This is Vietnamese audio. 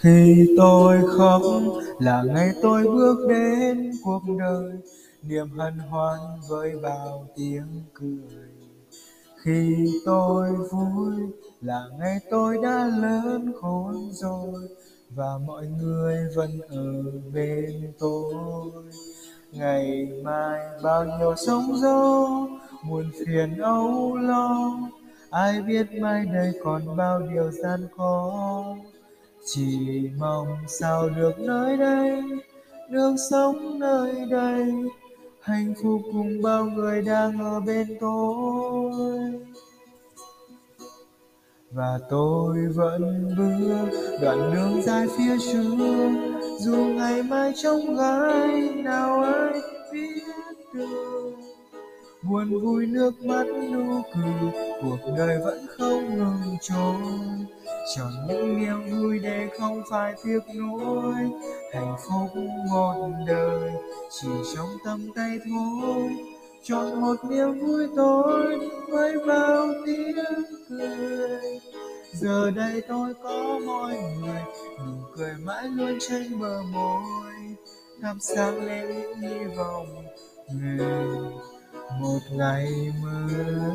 khi tôi khóc là ngày tôi bước đến cuộc đời, niềm hân hoan với bao tiếng cười. Khi tôi vui là ngày tôi đã lớn khôn rồi và mọi người vẫn ở bên tôi. Ngày mai bao nhiêu sóng gió, muôn phiền âu lo, ai biết mai đây còn bao điều gian khó chỉ mong sao được nơi đây được sống nơi đây, hạnh phúc cùng bao người đang ở bên tôi. Và tôi vẫn bước đoạn đường dài phía trước, dù ngày mai trong gai, nào ai biết được. Buồn vui nước mắt nụ cười, cuộc đời vẫn không ngừng trôi chọn những niềm vui để không phải tiếc nuối, hạnh phúc một đời. Chỉ trong tầm tay thôi, chọn một niềm vui tối với bao tiếng cười. Giờ đây tôi có mọi người, nụ cười mãi luôn trên bờ môi. Thắp sáng lên những hy vọng về một ngày mới.